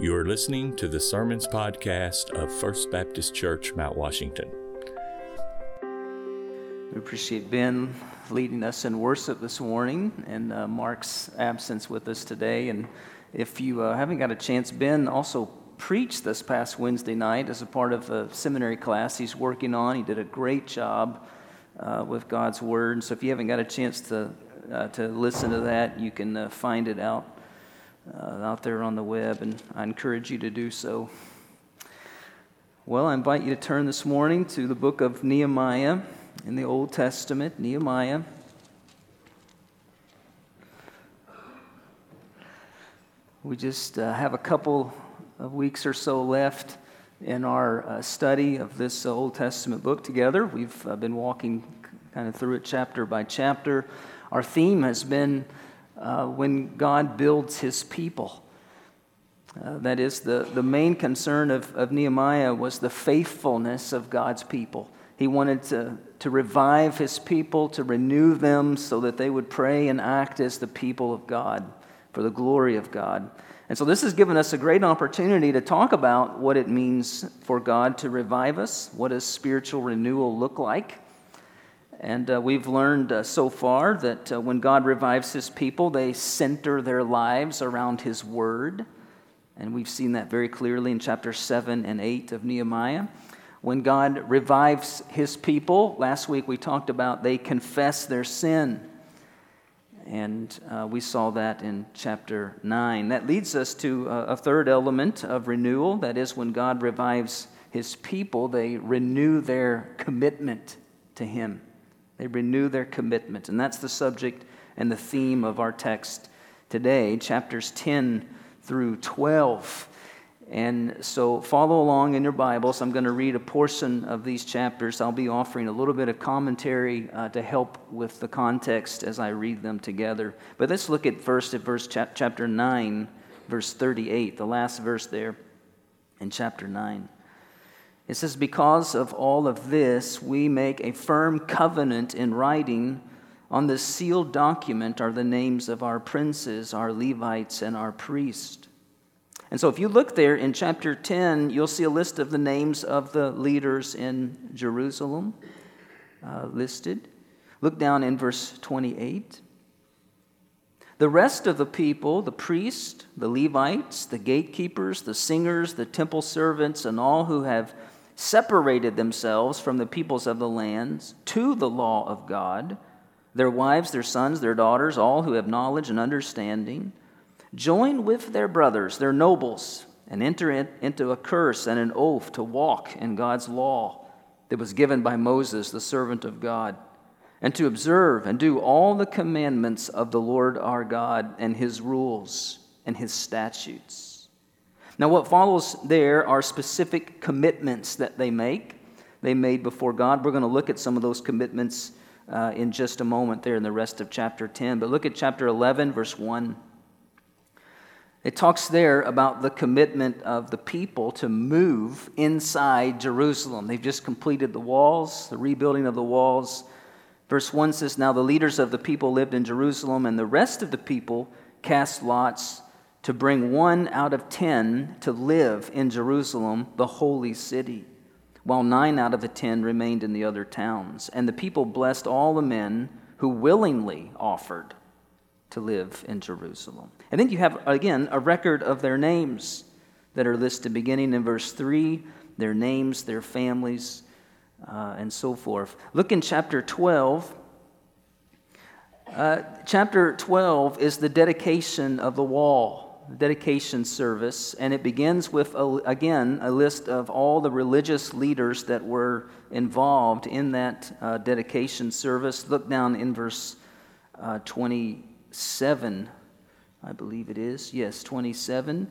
You are listening to the Sermons Podcast of First Baptist Church, Mount Washington. We appreciate Ben leading us in worship this morning and uh, Mark's absence with us today. And if you uh, haven't got a chance, Ben also preached this past Wednesday night as a part of a seminary class he's working on. He did a great job uh, with God's Word. So if you haven't got a chance to, uh, to listen to that, you can uh, find it out, uh, out there on the web, and I encourage you to do so. Well, I invite you to turn this morning to the book of Nehemiah in the Old Testament, Nehemiah. We just uh, have a couple of weeks or so left in our uh, study of this Old Testament book together. We've uh, been walking kind of through it chapter by chapter. Our theme has been uh, when God builds his people. Uh, that is, the, the main concern of, of Nehemiah was the faithfulness of God's people. He wanted to, to revive his people, to renew them so that they would pray and act as the people of God for the glory of God. And so, this has given us a great opportunity to talk about what it means for God to revive us. What does spiritual renewal look like? And uh, we've learned uh, so far that uh, when God revives his people, they center their lives around his word. And we've seen that very clearly in chapter 7 and 8 of Nehemiah. When God revives his people, last week we talked about they confess their sin. And uh, we saw that in chapter 9. That leads us to uh, a third element of renewal. That is, when God revives his people, they renew their commitment to him. They renew their commitment. And that's the subject and the theme of our text today, chapters 10 through 12. And so follow along in your Bibles. I'm going to read a portion of these chapters. I'll be offering a little bit of commentary uh, to help with the context as I read them together. But let's look at first at verse chapter 9, verse 38, the last verse there in chapter 9. It says, Because of all of this, we make a firm covenant in writing. On this sealed document are the names of our princes, our Levites, and our priests. And so, if you look there in chapter 10, you'll see a list of the names of the leaders in Jerusalem uh, listed. Look down in verse 28. The rest of the people, the priests, the Levites, the gatekeepers, the singers, the temple servants, and all who have separated themselves from the peoples of the lands to the law of God, their wives, their sons, their daughters, all who have knowledge and understanding, join with their brothers, their nobles, and enter into a curse and an oath to walk in God's law that was given by Moses, the servant of God, and to observe and do all the commandments of the Lord our God and his rules and his statutes. Now, what follows there are specific commitments that they make. They made before God. We're going to look at some of those commitments uh, in just a moment there in the rest of chapter 10. But look at chapter 11, verse 1. It talks there about the commitment of the people to move inside Jerusalem. They've just completed the walls, the rebuilding of the walls. Verse 1 says, Now the leaders of the people lived in Jerusalem, and the rest of the people cast lots to bring one out of ten to live in Jerusalem, the holy city, while nine out of the ten remained in the other towns. And the people blessed all the men who willingly offered to live in Jerusalem. And then you have, again, a record of their names that are listed beginning in verse 3 their names, their families, uh, and so forth. Look in chapter 12. Uh, chapter 12 is the dedication of the wall, dedication service, and it begins with, a, again, a list of all the religious leaders that were involved in that uh, dedication service. Look down in verse uh, 20. 7, I believe it is. Yes, 27.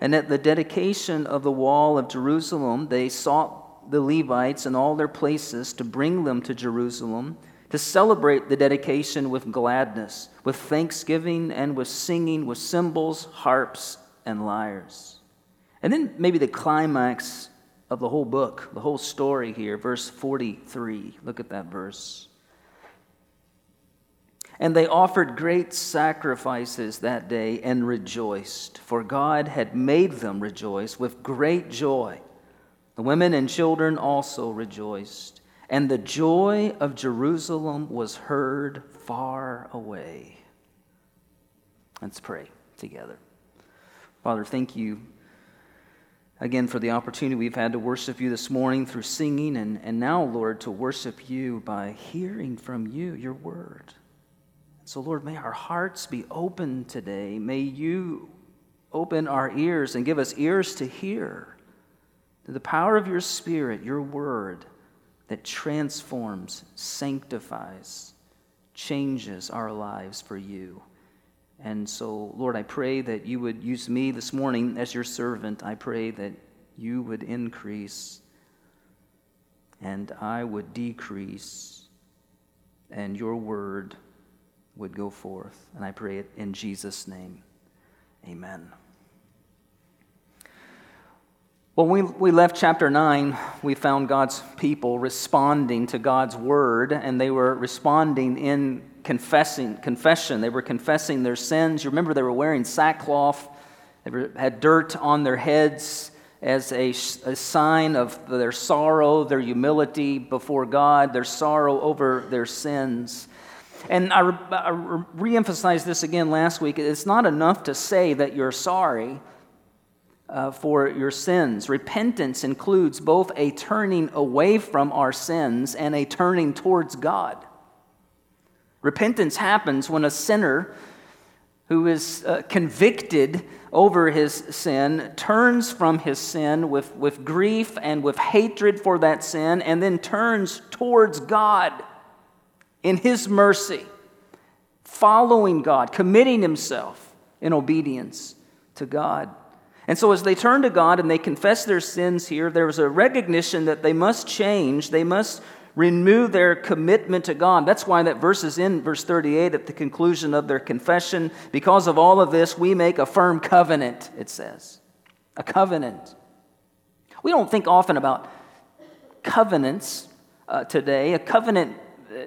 And at the dedication of the wall of Jerusalem, they sought the Levites in all their places to bring them to Jerusalem to celebrate the dedication with gladness, with thanksgiving, and with singing, with cymbals, harps, and lyres. And then maybe the climax of the whole book, the whole story here, verse 43. Look at that verse. And they offered great sacrifices that day and rejoiced, for God had made them rejoice with great joy. The women and children also rejoiced, and the joy of Jerusalem was heard far away. Let's pray together. Father, thank you again for the opportunity we've had to worship you this morning through singing, and, and now, Lord, to worship you by hearing from you your word. So, Lord, may our hearts be open today. May you open our ears and give us ears to hear the power of your Spirit, your word that transforms, sanctifies, changes our lives for you. And so, Lord, I pray that you would use me this morning as your servant. I pray that you would increase and I would decrease, and your word would go forth. And I pray it in Jesus' name. Amen. Well, when we, we left chapter 9, we found God's people responding to God's word, and they were responding in confessing, confession. They were confessing their sins. You remember they were wearing sackcloth, they were, had dirt on their heads as a, a sign of their sorrow, their humility before God, their sorrow over their sins. And I, re- I re emphasized this again last week. It's not enough to say that you're sorry uh, for your sins. Repentance includes both a turning away from our sins and a turning towards God. Repentance happens when a sinner who is uh, convicted over his sin turns from his sin with, with grief and with hatred for that sin and then turns towards God in his mercy, following God, committing himself in obedience to God. And so, as they turn to God and they confess their sins here, there's a recognition that they must change. They must renew their commitment to God. That's why that verse is in verse 38 at the conclusion of their confession. Because of all of this, we make a firm covenant, it says. A covenant. We don't think often about covenants uh, today. A covenant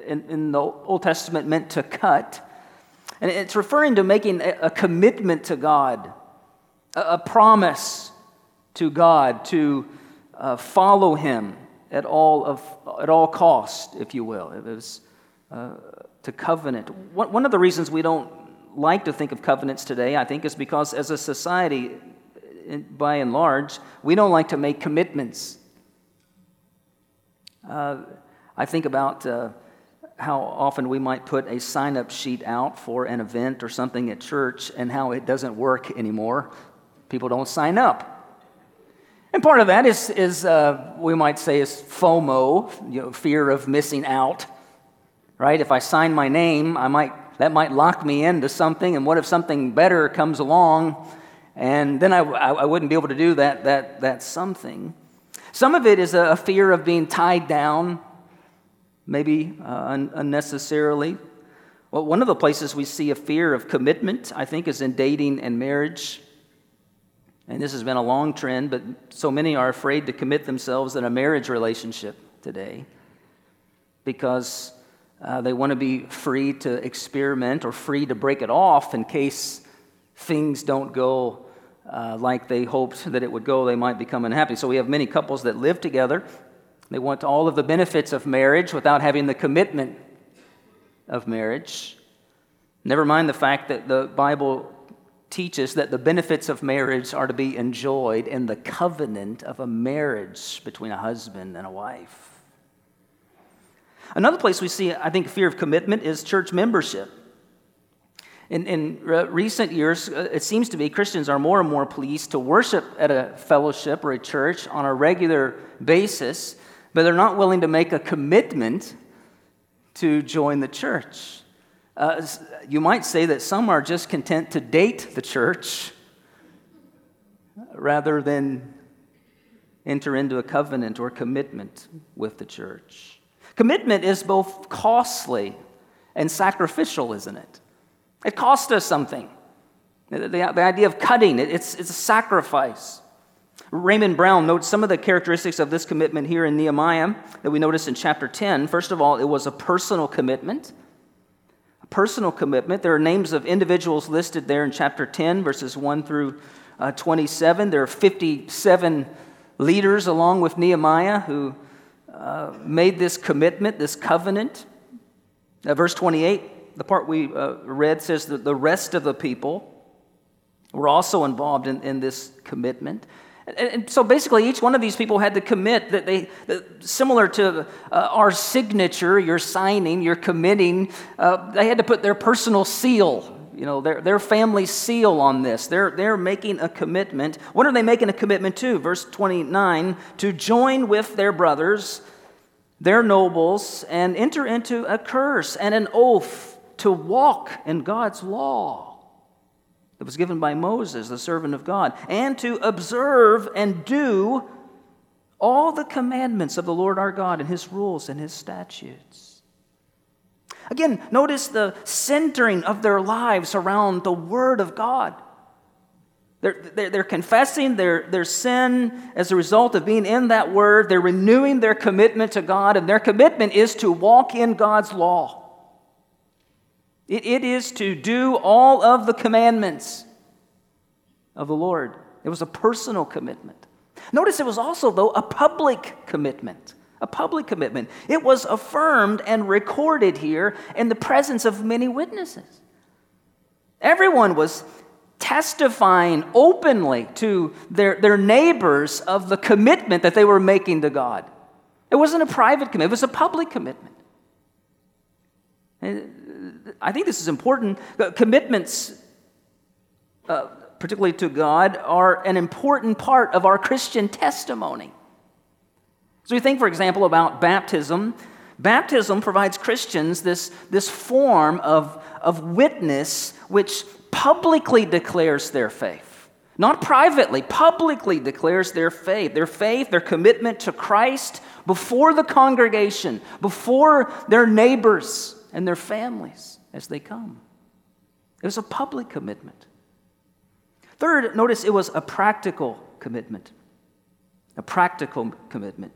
in, in, the Old Testament meant to cut. And it's referring to making a, a commitment to God, a, promise to God to uh, follow Him at all, of, at all cost, if you will. It was uh, to covenant. One of the reasons we don't like to think of covenants today, I think, is because as a society, by and large, we don't like to make commitments. Uh, I think about uh, how often we might put a sign up sheet out for an event or something at church and how it doesn't work anymore. People don't sign up. And part of that is, is uh, we might say, is FOMO, you know, fear of missing out, right? If I sign my name, I might, that might lock me into something. And what if something better comes along? And then I, I, I wouldn't be able to do that, that, that something. Some of it is a, fear of being tied down, maybe uh, un- unnecessarily. Well, one of the places we see a fear of commitment, I think, is in dating and marriage. And this has been a long trend, but so many are afraid to commit themselves in a marriage relationship today because uh, they want to be free to experiment or free to break it off in case things don't go uh, like they hoped that it would go. They might become unhappy. So we have many couples that live together. They want all of the benefits of marriage without having the commitment of marriage. Never mind the fact that the Bible teaches that the benefits of marriage are to be enjoyed in the covenant of a marriage between a husband and a wife. Another place we see, I think, fear of commitment is church membership. In, in recent years, uh, it seems to be Christians are more and more pleased to worship at a fellowship or a church on a regular basis, but they're not willing to make a commitment to join the church. Uh, you might say that some are just content to date the church rather than enter into a covenant or commitment with the church. Commitment is both costly and sacrificial, isn't it? It costs us something. The, the, idea of cutting, it, it's, it's a sacrifice. Raymond Brown notes some of the characteristics of this commitment here in Nehemiah that we notice in chapter 10. First of all, it was a personal commitment. Personal commitment. There are names of individuals listed there in chapter 10, verses 1 through uh, 27. There are 57 leaders, along with Nehemiah, who uh, made this commitment, this covenant. Verse 28, the part we uh, read says that the rest of the people were also involved in, in this commitment. And, so basically, each one of these people had to commit that they, that similar to uh, our signature, your signing, your committing, uh, they had to put their personal seal, you know, their, their family seal on this. They're, they're making a commitment. What are they making a commitment to? Verse 29 to join with their brothers, their nobles, and enter into a curse and an oath to walk in God's law that was given by Moses, the servant of God, and to observe and do all the commandments of the Lord our God and his rules and his statutes. Again, notice the centering of their lives around the Word of God. They're, they're, they're, confessing their, their sin as a result of being in that Word. They're renewing their commitment to God, and their commitment is to walk in God's law. It, it is to do all of the commandments of the Lord. It was a personal commitment. Notice it was also, though, a public commitment. A public commitment. It was affirmed and recorded here in the presence of many witnesses. Everyone was testifying openly to their, their neighbors of the commitment that they were making to God. It wasn't a private commitment, it was a public commitment. I think this is important. Commitments, uh, particularly to God, are an important part of our Christian testimony. So we think, for example, about baptism. Baptism provides Christians this, this form of, of witness which publicly declares their faith. Not privately, publicly declares their faith, their faith, their commitment to Christ before the congregation, before their neighbors and their families as they come. It was a public commitment. Third, notice it was a practical commitment. A practical commitment.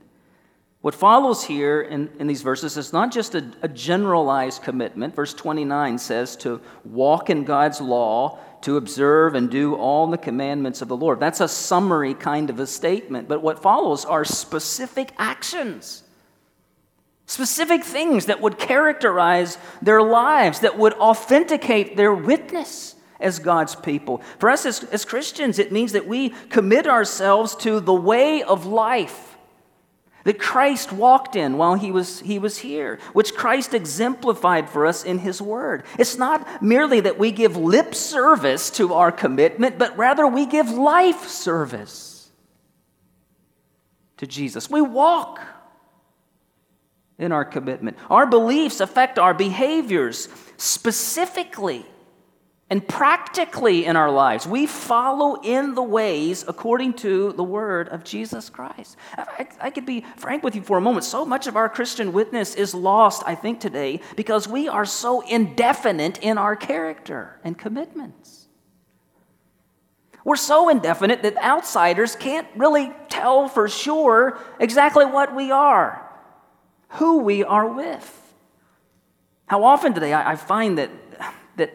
What follows here in, in these verses is not just a, a generalized commitment. Verse 29 says to walk in God's law, to observe and do all the commandments of the Lord. That's a summary kind of a statement. But what follows are specific actions specific things that would characterize their lives, that would authenticate their witness as God's people. For us as, as Christians, it means that we commit ourselves to the way of life that Christ walked in while he was, he was here, which Christ exemplified for us in his word. It's not merely that we give lip service to our commitment, but rather we give life service to Jesus. We walk in our commitment. Our beliefs affect our behaviors specifically and practically in our lives. We follow in the ways according to the word of Jesus Christ. I, I, could be frank with you for a moment. So much of our Christian witness is lost, I think, today because we are so indefinite in our character and commitments. We're so indefinite that outsiders can't really tell for sure exactly what we are who we are with. How often today I, find that, that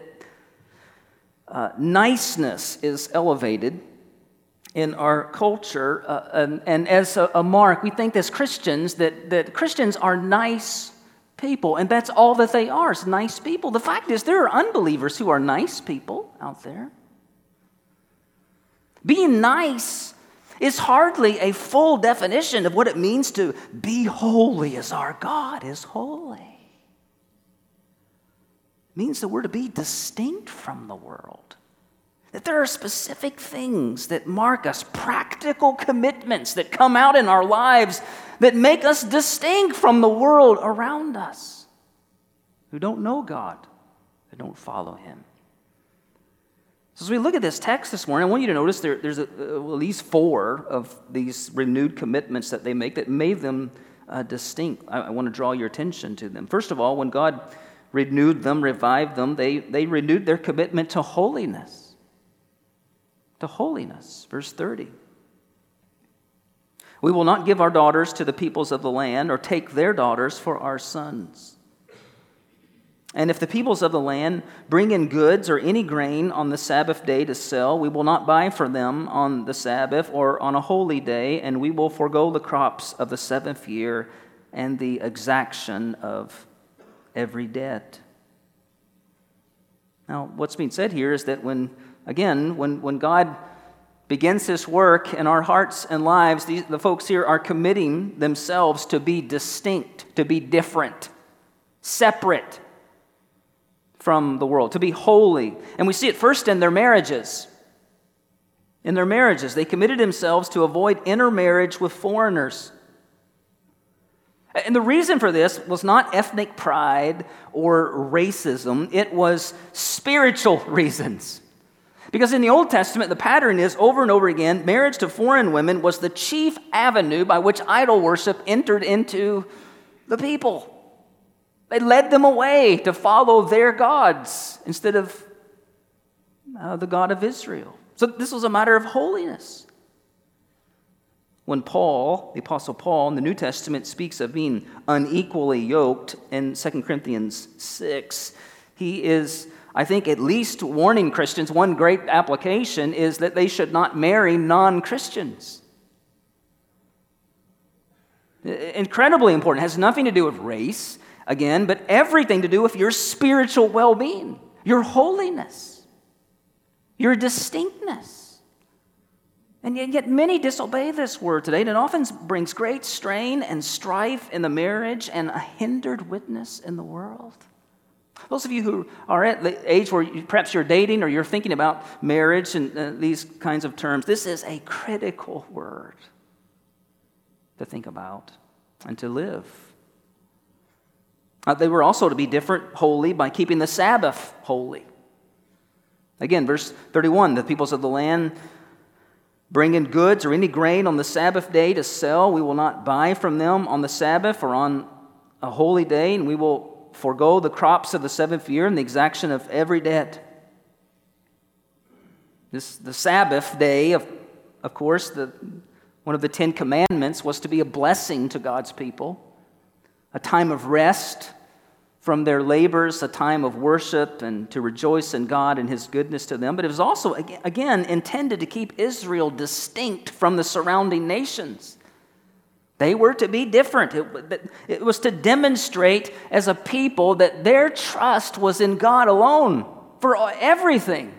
uh, niceness is elevated in our culture, uh, and, and, as a, a, mark, we think as Christians that, that Christians are nice people, and that's all that they are, is nice people. The fact is, there are unbelievers who are nice people out there. Being nice is hardly a full definition of what it means to be holy as our God is holy. It means that we're to be distinct from the world. That there are specific things that mark us, practical commitments that come out in our lives that make us distinct from the world around us who don't know God, who don't follow Him. So, as we look at this text this morning, I want you to notice there, there's a, uh, at least four of these renewed commitments that they make that made them uh, distinct. I, I want to draw your attention to them. First of all, when God renewed them, revived them, they, they renewed their commitment to holiness. To holiness. Verse 30. We will not give our daughters to the peoples of the land or take their daughters for our sons. And if the peoples of the land bring in goods or any grain on the Sabbath day to sell, we will not buy for them on the Sabbath or on a holy day, and we will forego the crops of the seventh year and the exaction of every debt. Now, what's being said here is that when, again, when, when God begins this work in our hearts and lives, these, the folks here are committing themselves to be distinct, to be different, separate from the world, to be holy. And we see it first in their marriages. In their marriages, they committed themselves to avoid intermarriage with foreigners. And the reason for this was not ethnic pride or racism, it was spiritual reasons. Because in the Old Testament, the pattern is over and over again marriage to foreign women was the chief avenue by which idol worship entered into the people. They led them away to follow their gods instead of uh, the God of Israel. So this was a matter of holiness. When Paul, the Apostle Paul, in the New Testament speaks of being unequally yoked in 2 Corinthians 6, he is, I think, at least warning Christians. One great application is that they should not marry non Christians. Incredibly important. It has nothing to do with race, again, but everything to do with your spiritual well being, your holiness, your distinctness. And yet, many disobey this word today, and it often brings great strain and strife in the marriage and a hindered witness in the world. Those of you who are at the age where you, perhaps you're dating or you're thinking about marriage and uh, these kinds of terms, this is a critical word to think about and to live. Uh, they were also to be different, holy, by keeping the Sabbath holy. Again, verse 31 the peoples of the land bring in goods or any grain on the Sabbath day to sell. We will not buy from them on the Sabbath or on a holy day, and we will forego the crops of the seventh year and the exaction of every debt. This, the Sabbath day, of, of course, the, one of the Ten Commandments was to be a blessing to God's people a time of rest from their labors, a time of worship, and to rejoice in God and His goodness to them. But it was also, again, intended to keep Israel distinct from the surrounding nations. They were to be different. It, was to demonstrate as a people that their trust was in God alone for everything.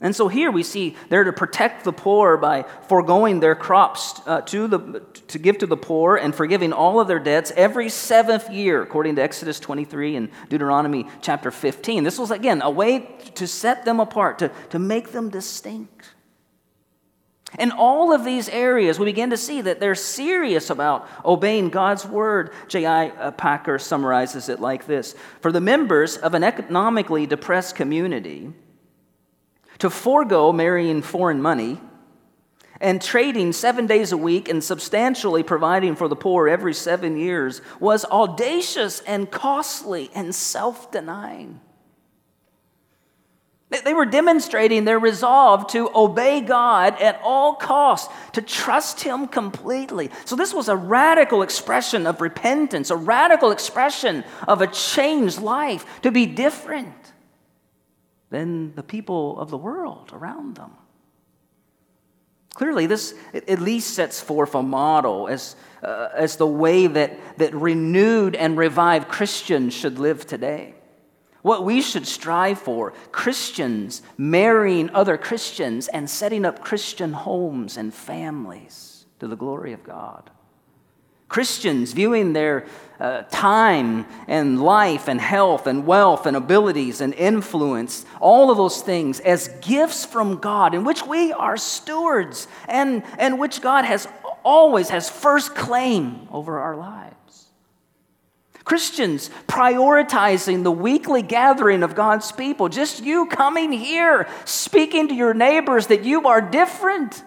And so here we see they're to protect the poor by foregoing their crops uh, to, the, to give to the poor and forgiving all of their debts every seventh year, according to Exodus 23 and Deuteronomy chapter 15. This was, again, a way to set them apart, to, to make them distinct. In all of these areas, we begin to see that they're serious about obeying God's word. J.I. Packer summarizes it like this For the members of an economically depressed community, to forego marrying foreign money and trading seven days a week and substantially providing for the poor every seven years was audacious and costly and self denying. They were demonstrating their resolve to obey God at all costs, to trust Him completely. So, this was a radical expression of repentance, a radical expression of a changed life, to be different than the people of the world around them. Clearly, this at least sets forth a model as, uh, as the way that, that renewed and revived Christians should live today. What we should strive for Christians marrying other Christians and setting up Christian homes and families to the glory of God. Christians viewing their uh, time and life and health and wealth and abilities and influence, all of those things as gifts from God in which we are stewards and, and which God has always has first claim over our lives. Christians prioritizing the weekly gathering of God's people, just you coming here, speaking to your neighbors that you are different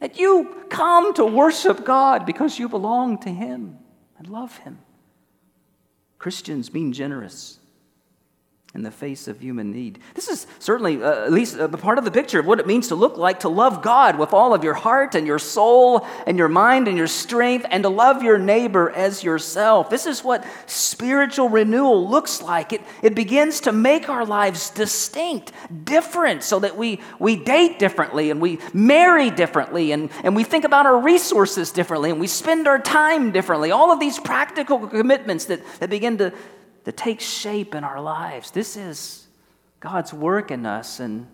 that you come to worship God because you belong to Him and love Him. Christians being generous in the face of human need. This is certainly uh, at least a part of the picture of what it means to look like to love God with all of your heart and your soul and your mind and your strength and to love your neighbor as yourself. This is what spiritual renewal looks like. It, it begins to make our lives distinct, different, so that we, we date differently and we marry differently and, and we think about our resources differently and we spend our time differently. All of these practical commitments that, that begin to that takes shape in our lives. This is God's work in us, and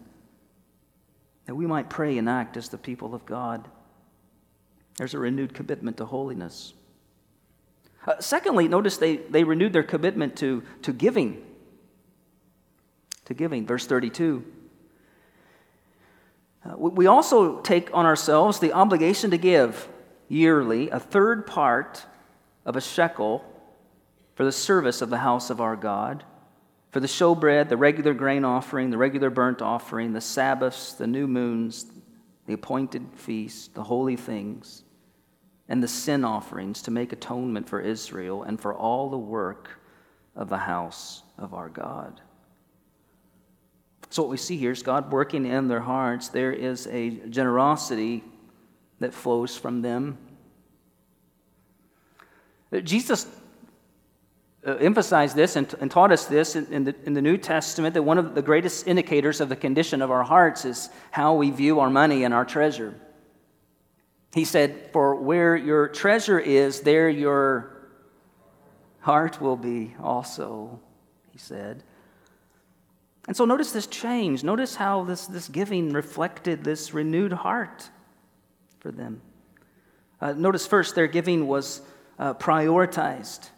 that we might pray and act as the people of God. There's a renewed commitment to holiness. Uh, secondly, notice they, they renewed their commitment to, to giving. To giving, verse 32. Uh, we also take on ourselves the obligation to give yearly a third part of a shekel for the service of the house of our God, for the showbread, the regular grain offering, the regular burnt offering, the Sabbaths, the new moons, the appointed feasts, the holy things, and the sin offerings to make atonement for Israel and for all the work of the house of our God. So, what we see here is God working in their hearts. There is a generosity that flows from them. Jesus emphasized this and, and, taught us this in, in, the, in the New Testament that one of the greatest indicators of the condition of our hearts is how we view our money and our treasure. He said, For where your treasure is, there your heart will be also, he said. And so notice this change. Notice how this, this giving reflected this renewed heart for them. Uh, notice first, their giving was uh, prioritized.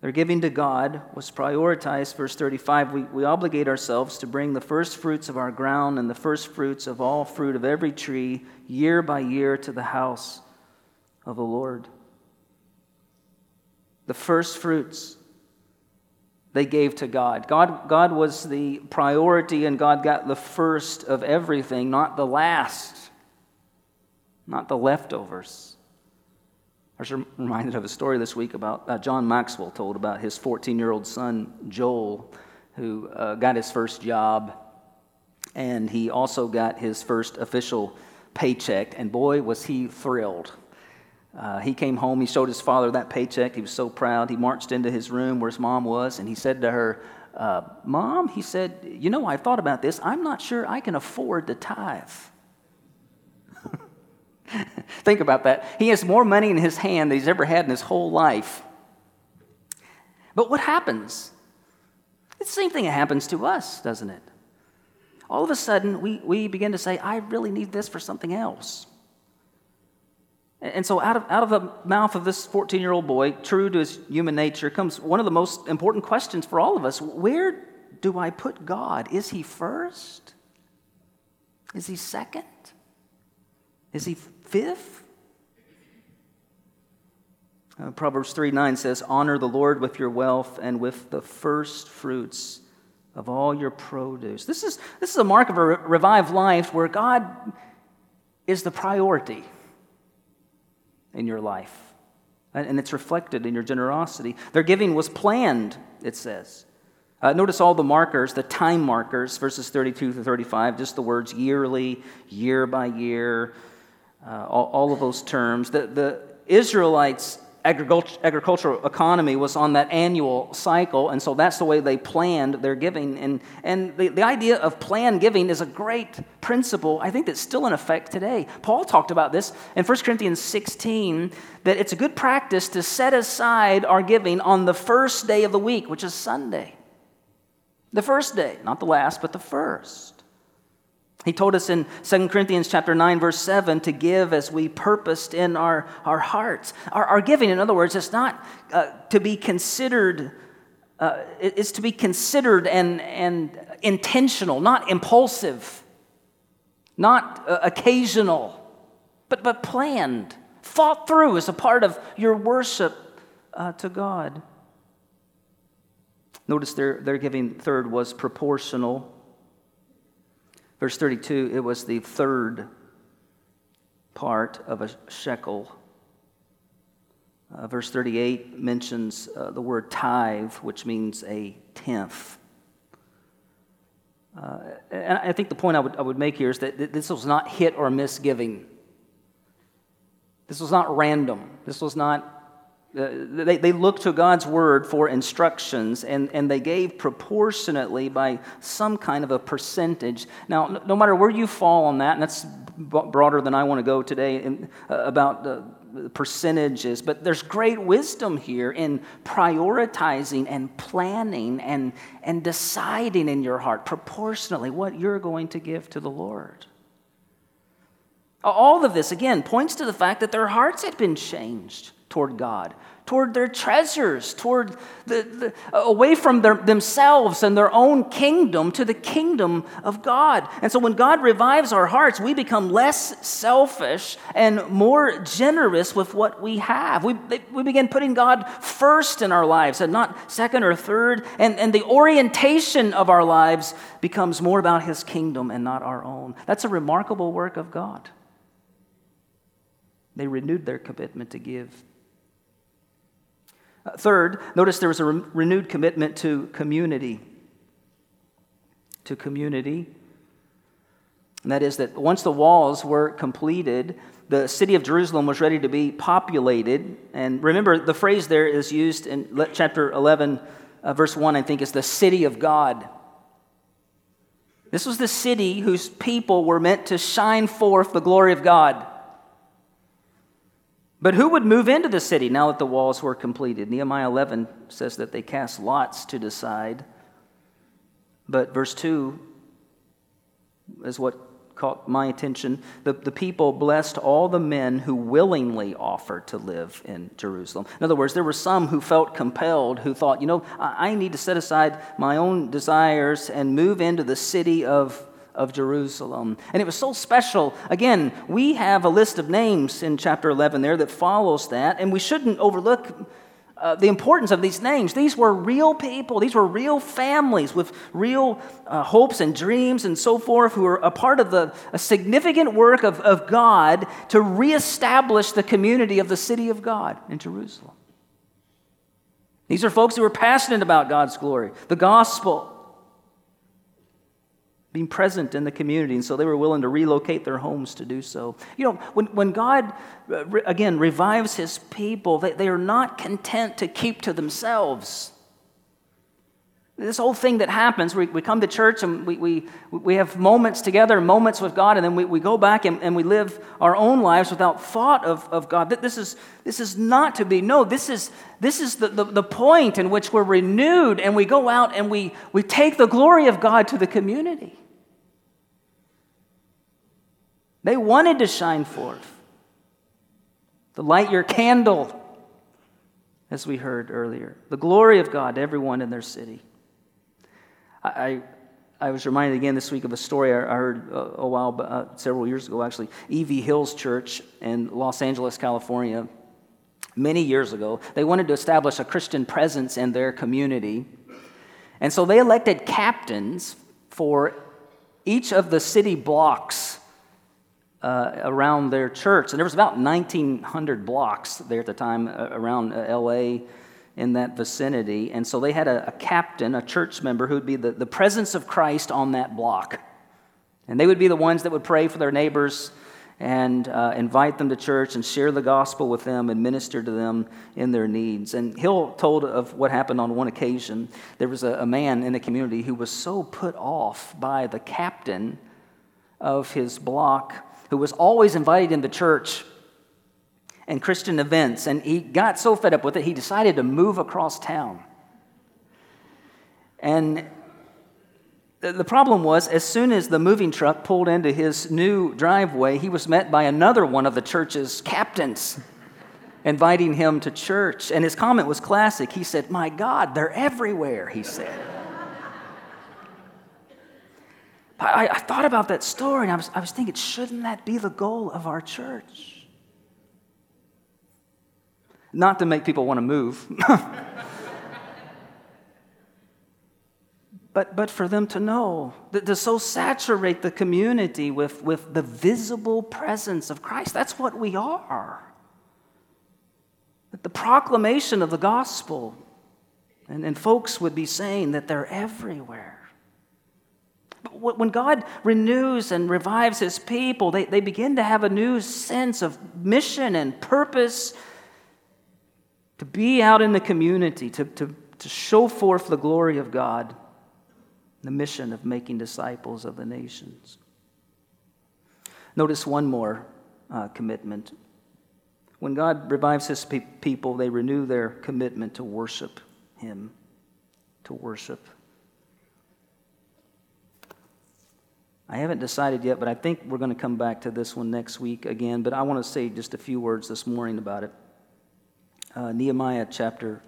Their giving to God was prioritized. Verse 35 we, we obligate ourselves to bring the first fruits of our ground and the first fruits of all fruit of every tree year by year to the house of the Lord. The first fruits they gave to God. God, God was the priority, and God got the first of everything, not the last, not the leftovers. I was reminded of a story this week about uh, John Maxwell told about his 14 year old son, Joel, who uh, got his first job, and he also got his first official paycheck, and boy, was he thrilled. Uh, he came home, he showed his father that paycheck. He was so proud. He marched into his room where his mom was, and he said to her, uh, Mom, he said, You know, I thought about this. I'm not sure I can afford to tithe. Think about that. He has more money in his hand than he's ever had in his whole life. But what happens? It's the same thing that happens to us, doesn't it? All of a sudden, we, we begin to say, I really need this for something else. And so, out of, out of the mouth of this 14 year old boy, true to his human nature, comes one of the most important questions for all of us Where do I put God? Is he first? Is he second? Is he fifth? Uh, Proverbs 3 9 says, Honor the Lord with your wealth and with the first fruits of all your produce. This is, this is a mark of a revived life where God is the priority in your life. And it's reflected in your generosity. Their giving was planned, it says. Uh, notice all the markers, the time markers, verses 32 to 35, just the words yearly, year by year, uh, all, all, of those terms. The, the Israelites' agricultural economy was on that annual cycle, and so that's the way they planned their giving. And, and the, the idea of planned giving is a great principle, I think, that's still in effect today. Paul talked about this in 1 Corinthians 16 that it's a good practice to set aside our giving on the first day of the week, which is Sunday. The first day, not the last, but the first. He told us in 2 Corinthians chapter 9, verse 7, to give as we purposed in our, our hearts. Our, our giving, in other words, it's not uh, to be considered, uh, it's to be considered and, and intentional, not impulsive, not uh, occasional, but, but planned, thought through as a part of your worship uh, to God. Notice their, their giving, third, was proportional. Verse 32, it was the third part of a shekel. Uh, verse 38 mentions uh, the word tithe, which means a tenth. Uh, and I think the point I would, I would make here is that this was not hit or miss giving. This was not random. This was not they, they looked to God's word for instructions and, and they gave proportionately by some kind of a percentage. Now, no, no matter where you fall on that, and that's broader than I want to go today in, uh, about the percentages, but there's great wisdom here in prioritizing and planning and, and deciding in your heart proportionately what you're going to give to the Lord. All of this, again, points to the fact that their hearts had been changed toward God, toward their treasures, toward the, the away from their, themselves and their own kingdom to the kingdom of God. And so when God revives our hearts, we become less selfish and more generous with what we have. We, we begin putting God first in our lives and not second or third. And, and the orientation of our lives becomes more about His kingdom and not our own. That's a remarkable work of God. They renewed their commitment to give. Third, notice there was a re- renewed commitment to community. To community. And that is that once the walls were completed, the city of Jerusalem was ready to be populated. And remember, the phrase there is used in chapter 11, uh, verse 1, I think, is the city of God. This was the city whose people were meant to shine forth the glory of God. But who would move into the city now that the walls were completed? Nehemiah 11 says that they cast lots to decide. But verse 2 is what caught my attention. The, the people blessed all the men who willingly offered to live in Jerusalem. In other words, there were some who felt compelled, who thought, you know, I, I need to set aside my own desires and move into the city of of Jerusalem. And it was so special. Again, we have a list of names in chapter 11 there that follows that, and we shouldn't overlook uh, the importance of these names. These were real people, these were real families with real uh, hopes and dreams and so forth, who were a part of the, a significant work of, of God to reestablish the community of the city of God in Jerusalem. These are folks who were passionate about God's glory, the gospel being present in the community, and so they were willing to relocate their homes to do so. You know, when, when God, uh, again, revives his people, they, they are not content to keep to themselves. This whole thing that happens, we, we come to church and we, we, we have moments together, moments with God, and then we, we go back and, and we live our own lives without thought of, of God. This is, this is not to be. No, this is, this is the, the, the point in which we're renewed and we go out and we, we take the glory of God to the community. They wanted to shine forth. To light your candle, as we heard earlier. The glory of God to everyone in their city. I, I, I was reminded again this week of a story I heard a, a while, uh, several years ago actually. E.V. Hill's Church in Los Angeles, California, many years ago, they wanted to establish a Christian presence in their community. And so they elected captains for each of the city blocks uh, around their church. And there was about 1,900 blocks there at the time uh, around uh, LA in that vicinity. And so they had a, a captain, a church member, who would be the, the presence of Christ on that block. And they would be the ones that would pray for their neighbors and uh, invite them to church and share the gospel with them and minister to them in their needs. And Hill told of what happened on one occasion. There was a, a man in the community who was so put off by the captain of his block who was always invited into church and Christian events, and he got so fed up with it, he decided to move across town. And the problem was, as soon as the moving truck pulled into his new driveway, he was met by another one of the church's captains inviting him to church. And his comment was classic. He said, My God, they're everywhere, he said. I, I thought about that story and I was, I was thinking, shouldn't that be the goal of our church? Not to make people want to move, but, but for them to know, that to so saturate the community with, with the visible presence of Christ. That's what we are. That the proclamation of the gospel, and, and folks would be saying that they're everywhere. When God renews and revives his people, they, they begin to have a new sense of mission and purpose to be out in the community, to, to, to show forth the glory of God, the mission of making disciples of the nations. Notice one more uh, commitment. When God revives his pe- people, they renew their commitment to worship him, to worship. I haven't decided yet, but I think we're going to come back to this one next week again. But I want to say just a few words this morning about it. Uh, Nehemiah chapter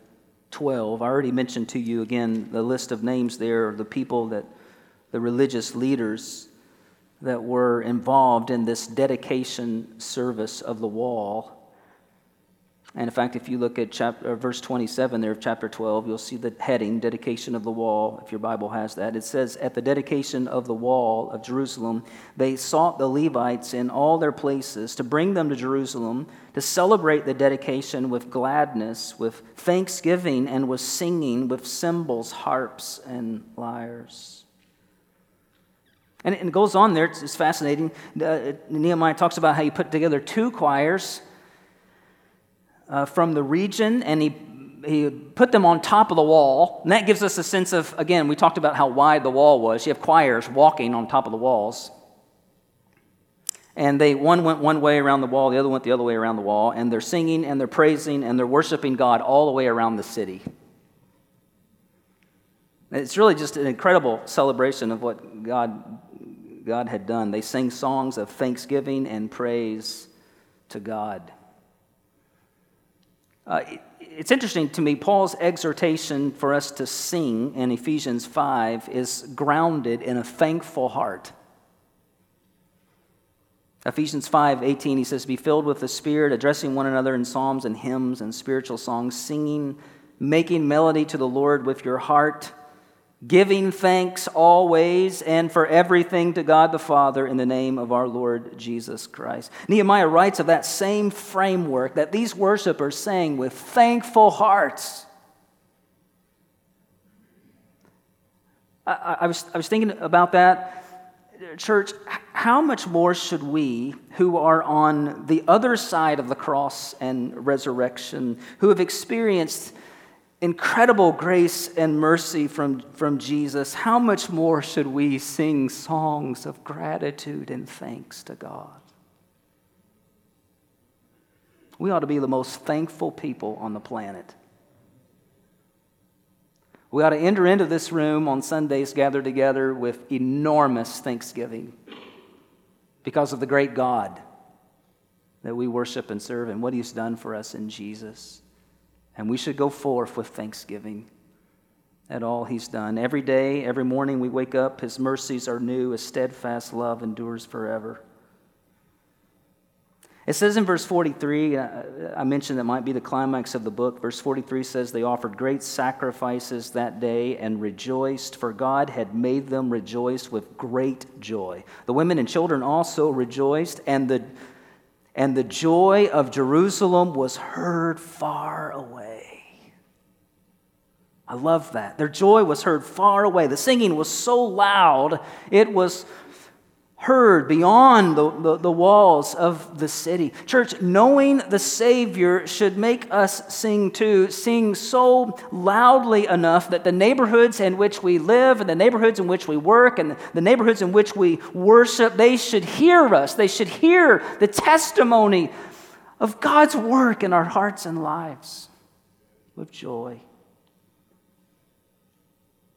12. I already mentioned to you again the list of names there, the people that, the religious leaders that were involved in this dedication service of the wall. And in fact, if you look at chapter, verse 27 there of chapter 12, you'll see the heading, Dedication of the Wall, if your Bible has that. It says, At the dedication of the wall of Jerusalem, they sought the Levites in all their places to bring them to Jerusalem to celebrate the dedication with gladness, with thanksgiving, and with singing, with cymbals, harps, and lyres. And it goes on there, it's fascinating. Uh, Nehemiah talks about how he put together two choirs uh, from the region and he, he put them on top of the wall. And that gives us a sense of, again, we talked about how wide the wall was. You have choirs walking on top of the walls. And they one went one way around the wall, the other went the other way around the wall, and they're singing and they're praising and they're worshiping God all the way around the city. It's really just an incredible celebration of what God, God had done. They sing songs of thanksgiving and praise to God. Uh, it's interesting to me, Paul's exhortation for us to sing in Ephesians 5 is grounded in a thankful heart. Ephesians 5 18, he says, Be filled with the Spirit, addressing one another in psalms and hymns and spiritual songs, singing, making melody to the Lord with your heart giving thanks always and for everything to God the Father in the name of our Lord Jesus Christ. Nehemiah writes of that same framework that these worshipers sang with thankful hearts. I, I, was, I was thinking about that. Church, how much more should we, who are on the other side of the cross and resurrection, who have experienced incredible grace and mercy from, from Jesus, how much more should we sing songs of gratitude and thanks to God? We ought to be the most thankful people on the planet. We ought to enter into this room on Sundays, gathered together with enormous thanksgiving because of the great God that we worship and serve and what He's done for us in Jesus. And we should go forth with thanksgiving at all he's done. Every day, every morning we wake up, his mercies are new, his steadfast love endures forever. It says in verse 43, uh, I mentioned that might be the climax of the book. Verse 43 says, They offered great sacrifices that day and rejoiced, for God had made them rejoice with great joy. The women and children also rejoiced, and the and the joy of Jerusalem was heard far away. I love that. Their joy was heard far away. The singing was so loud, it was heard beyond the, the, the, walls of the city. Church, knowing the Savior should make us sing too, sing so loudly enough that the neighborhoods in which we live and the neighborhoods in which we work and the neighborhoods in which we worship, they should hear us. They should hear the testimony of God's work in our hearts and lives with joy.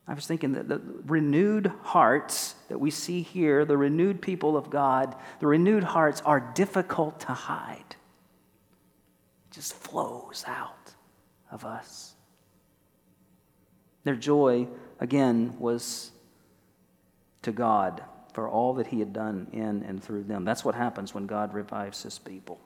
I was thinking that the renewed hearts that we see here, the renewed people of God, the renewed hearts are difficult to hide. It just flows out of us. Their joy, again, was to God for all that He had done in and through them. That's what happens when God revives His people.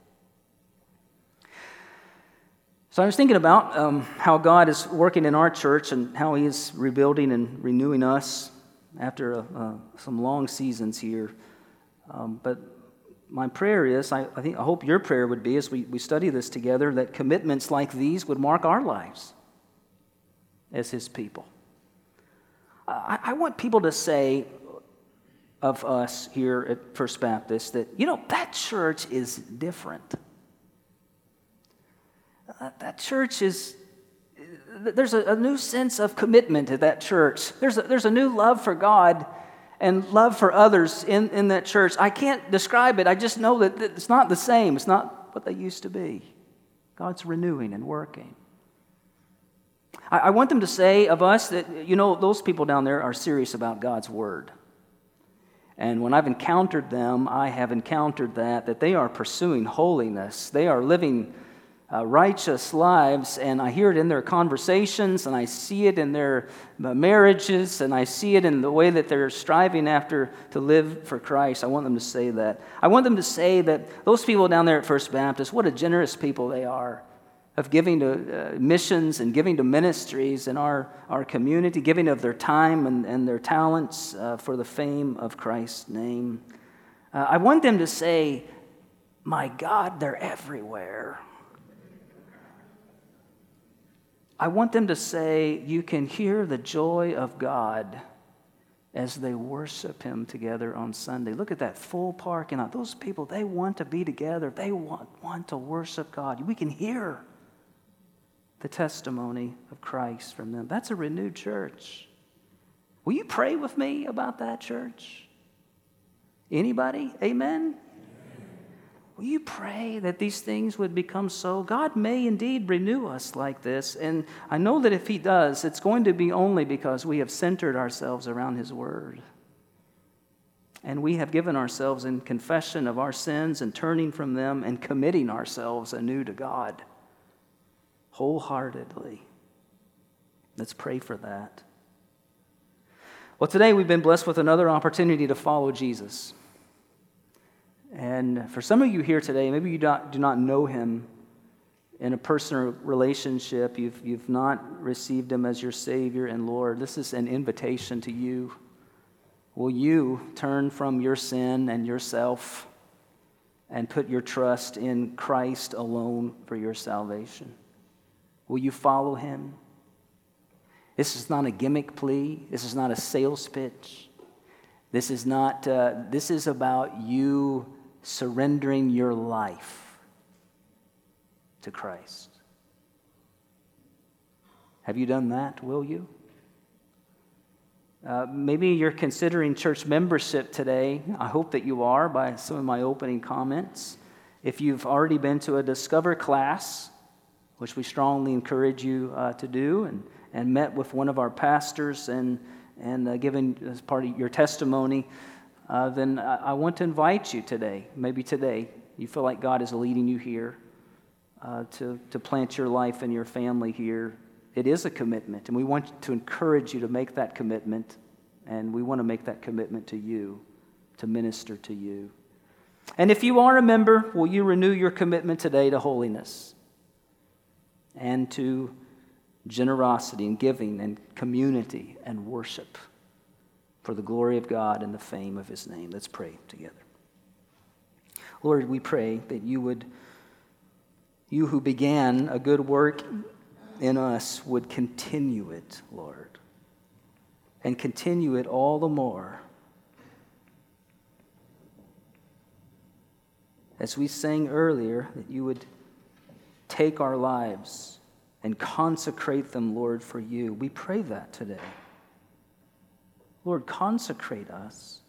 So I was thinking about um, how God is working in our church and how He is rebuilding and renewing us after uh, uh, some long seasons here. Um, but my prayer is, I, I, think, I hope your prayer would be, as we, we study this together, that commitments like these would mark our lives as His people. I, I want people to say, of us here at First Baptist that, you know, that church is different. Uh, that church is, there's a, new sense of commitment to that church. There's a, there's a new love for God and love for others in, in that church. I can't describe it. I just know that it's not the same. It's not what they used to be. God's renewing and working. I, I want them to say of us that, you know, those people down there are serious about God's word. And when I've encountered them, I have encountered that, that they are pursuing holiness. They are living uh, righteous lives, and I hear it in their conversations, and I see it in their uh, marriages, and I see it in the way that they're striving after to live for Christ. I want them to say that. I want them to say that those people down there at First Baptist, what a generous people they are of giving to uh, missions and giving to ministries in our, our community, giving of their time and, and their talents uh, for the fame of Christ's name. Uh, I want them to say, My God, they're everywhere. I want them to say, You can hear the joy of God as they worship Him together on Sunday. Look at that full parking lot. Those people, they want to be together. They want, want to worship God. We can hear the testimony of Christ from them. That's a renewed church. Will you pray with me about that church? Anybody? Amen? Will you pray that these things would become so? God may indeed renew us like this. And I know that if He does, it's going to be only because we have centered ourselves around His Word. And we have given ourselves in confession of our sins and turning from them and committing ourselves anew to God wholeheartedly. Let's pray for that. Well, today we've been blessed with another opportunity to follow Jesus. And for some of you here today, maybe you do not know him in a personal relationship, you've, you've not received him as your Savior and Lord. This is an invitation to you. Will you turn from your sin and yourself and put your trust in Christ alone for your salvation? Will you follow him? This is not a gimmick plea. This is not a sales pitch. This is not, uh, this is about you surrendering your life to Christ. Have you done that? Will you? Uh, maybe you're considering church membership today. I hope that you are by some of my opening comments. If you've already been to a Discover class, which we strongly encourage you uh, to do, and, and met with one of our pastors and, and uh, given as part of your testimony, uh, then I, want to invite you today, maybe today, you feel like God is leading you here uh, to, to plant your life and your family here. It is a commitment, and we want to encourage you to make that commitment, and we want to make that commitment to you, to minister to you. And if you are a member, will you renew your commitment today to holiness? and to generosity and giving and community and worship for the glory of God and the fame of his name. Let's pray together. Lord, we pray that you would, you who began a good work in us, would continue it, Lord, and continue it all the more. As we sang earlier, that you would take our lives and consecrate them, Lord, for you. We pray that today. Lord, consecrate us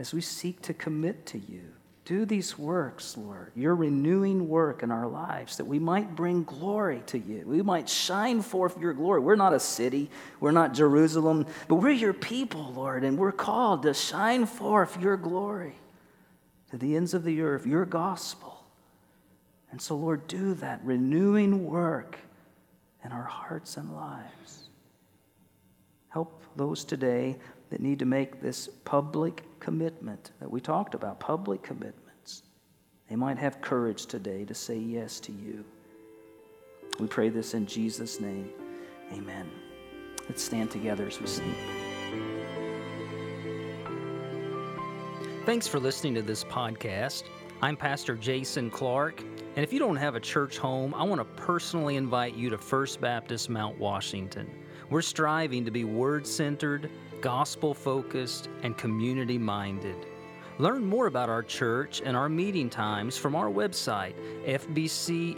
as we seek to commit to you. Do these works, Lord, your renewing work in our lives, that we might bring glory to you. We might shine forth your glory. We're not a city, we're not Jerusalem, but we're your people, Lord, and we're called to shine forth your glory to the ends of the earth, your gospel. And so, Lord, do that renewing work in our hearts and lives. Help those today that need to make this public commitment that we talked about, public commitments. They might have courage today to say yes to you. We pray this in Jesus' name. Amen. Let's stand together as we sing. Thanks for listening to this podcast. I'm Pastor Jason Clark. And if you don't have a church home, I want to personally invite you to First Baptist Mount Washington. We're striving to be word centered, gospel focused, and community minded. Learn more about our church and our meeting times from our website, fbcmw.org.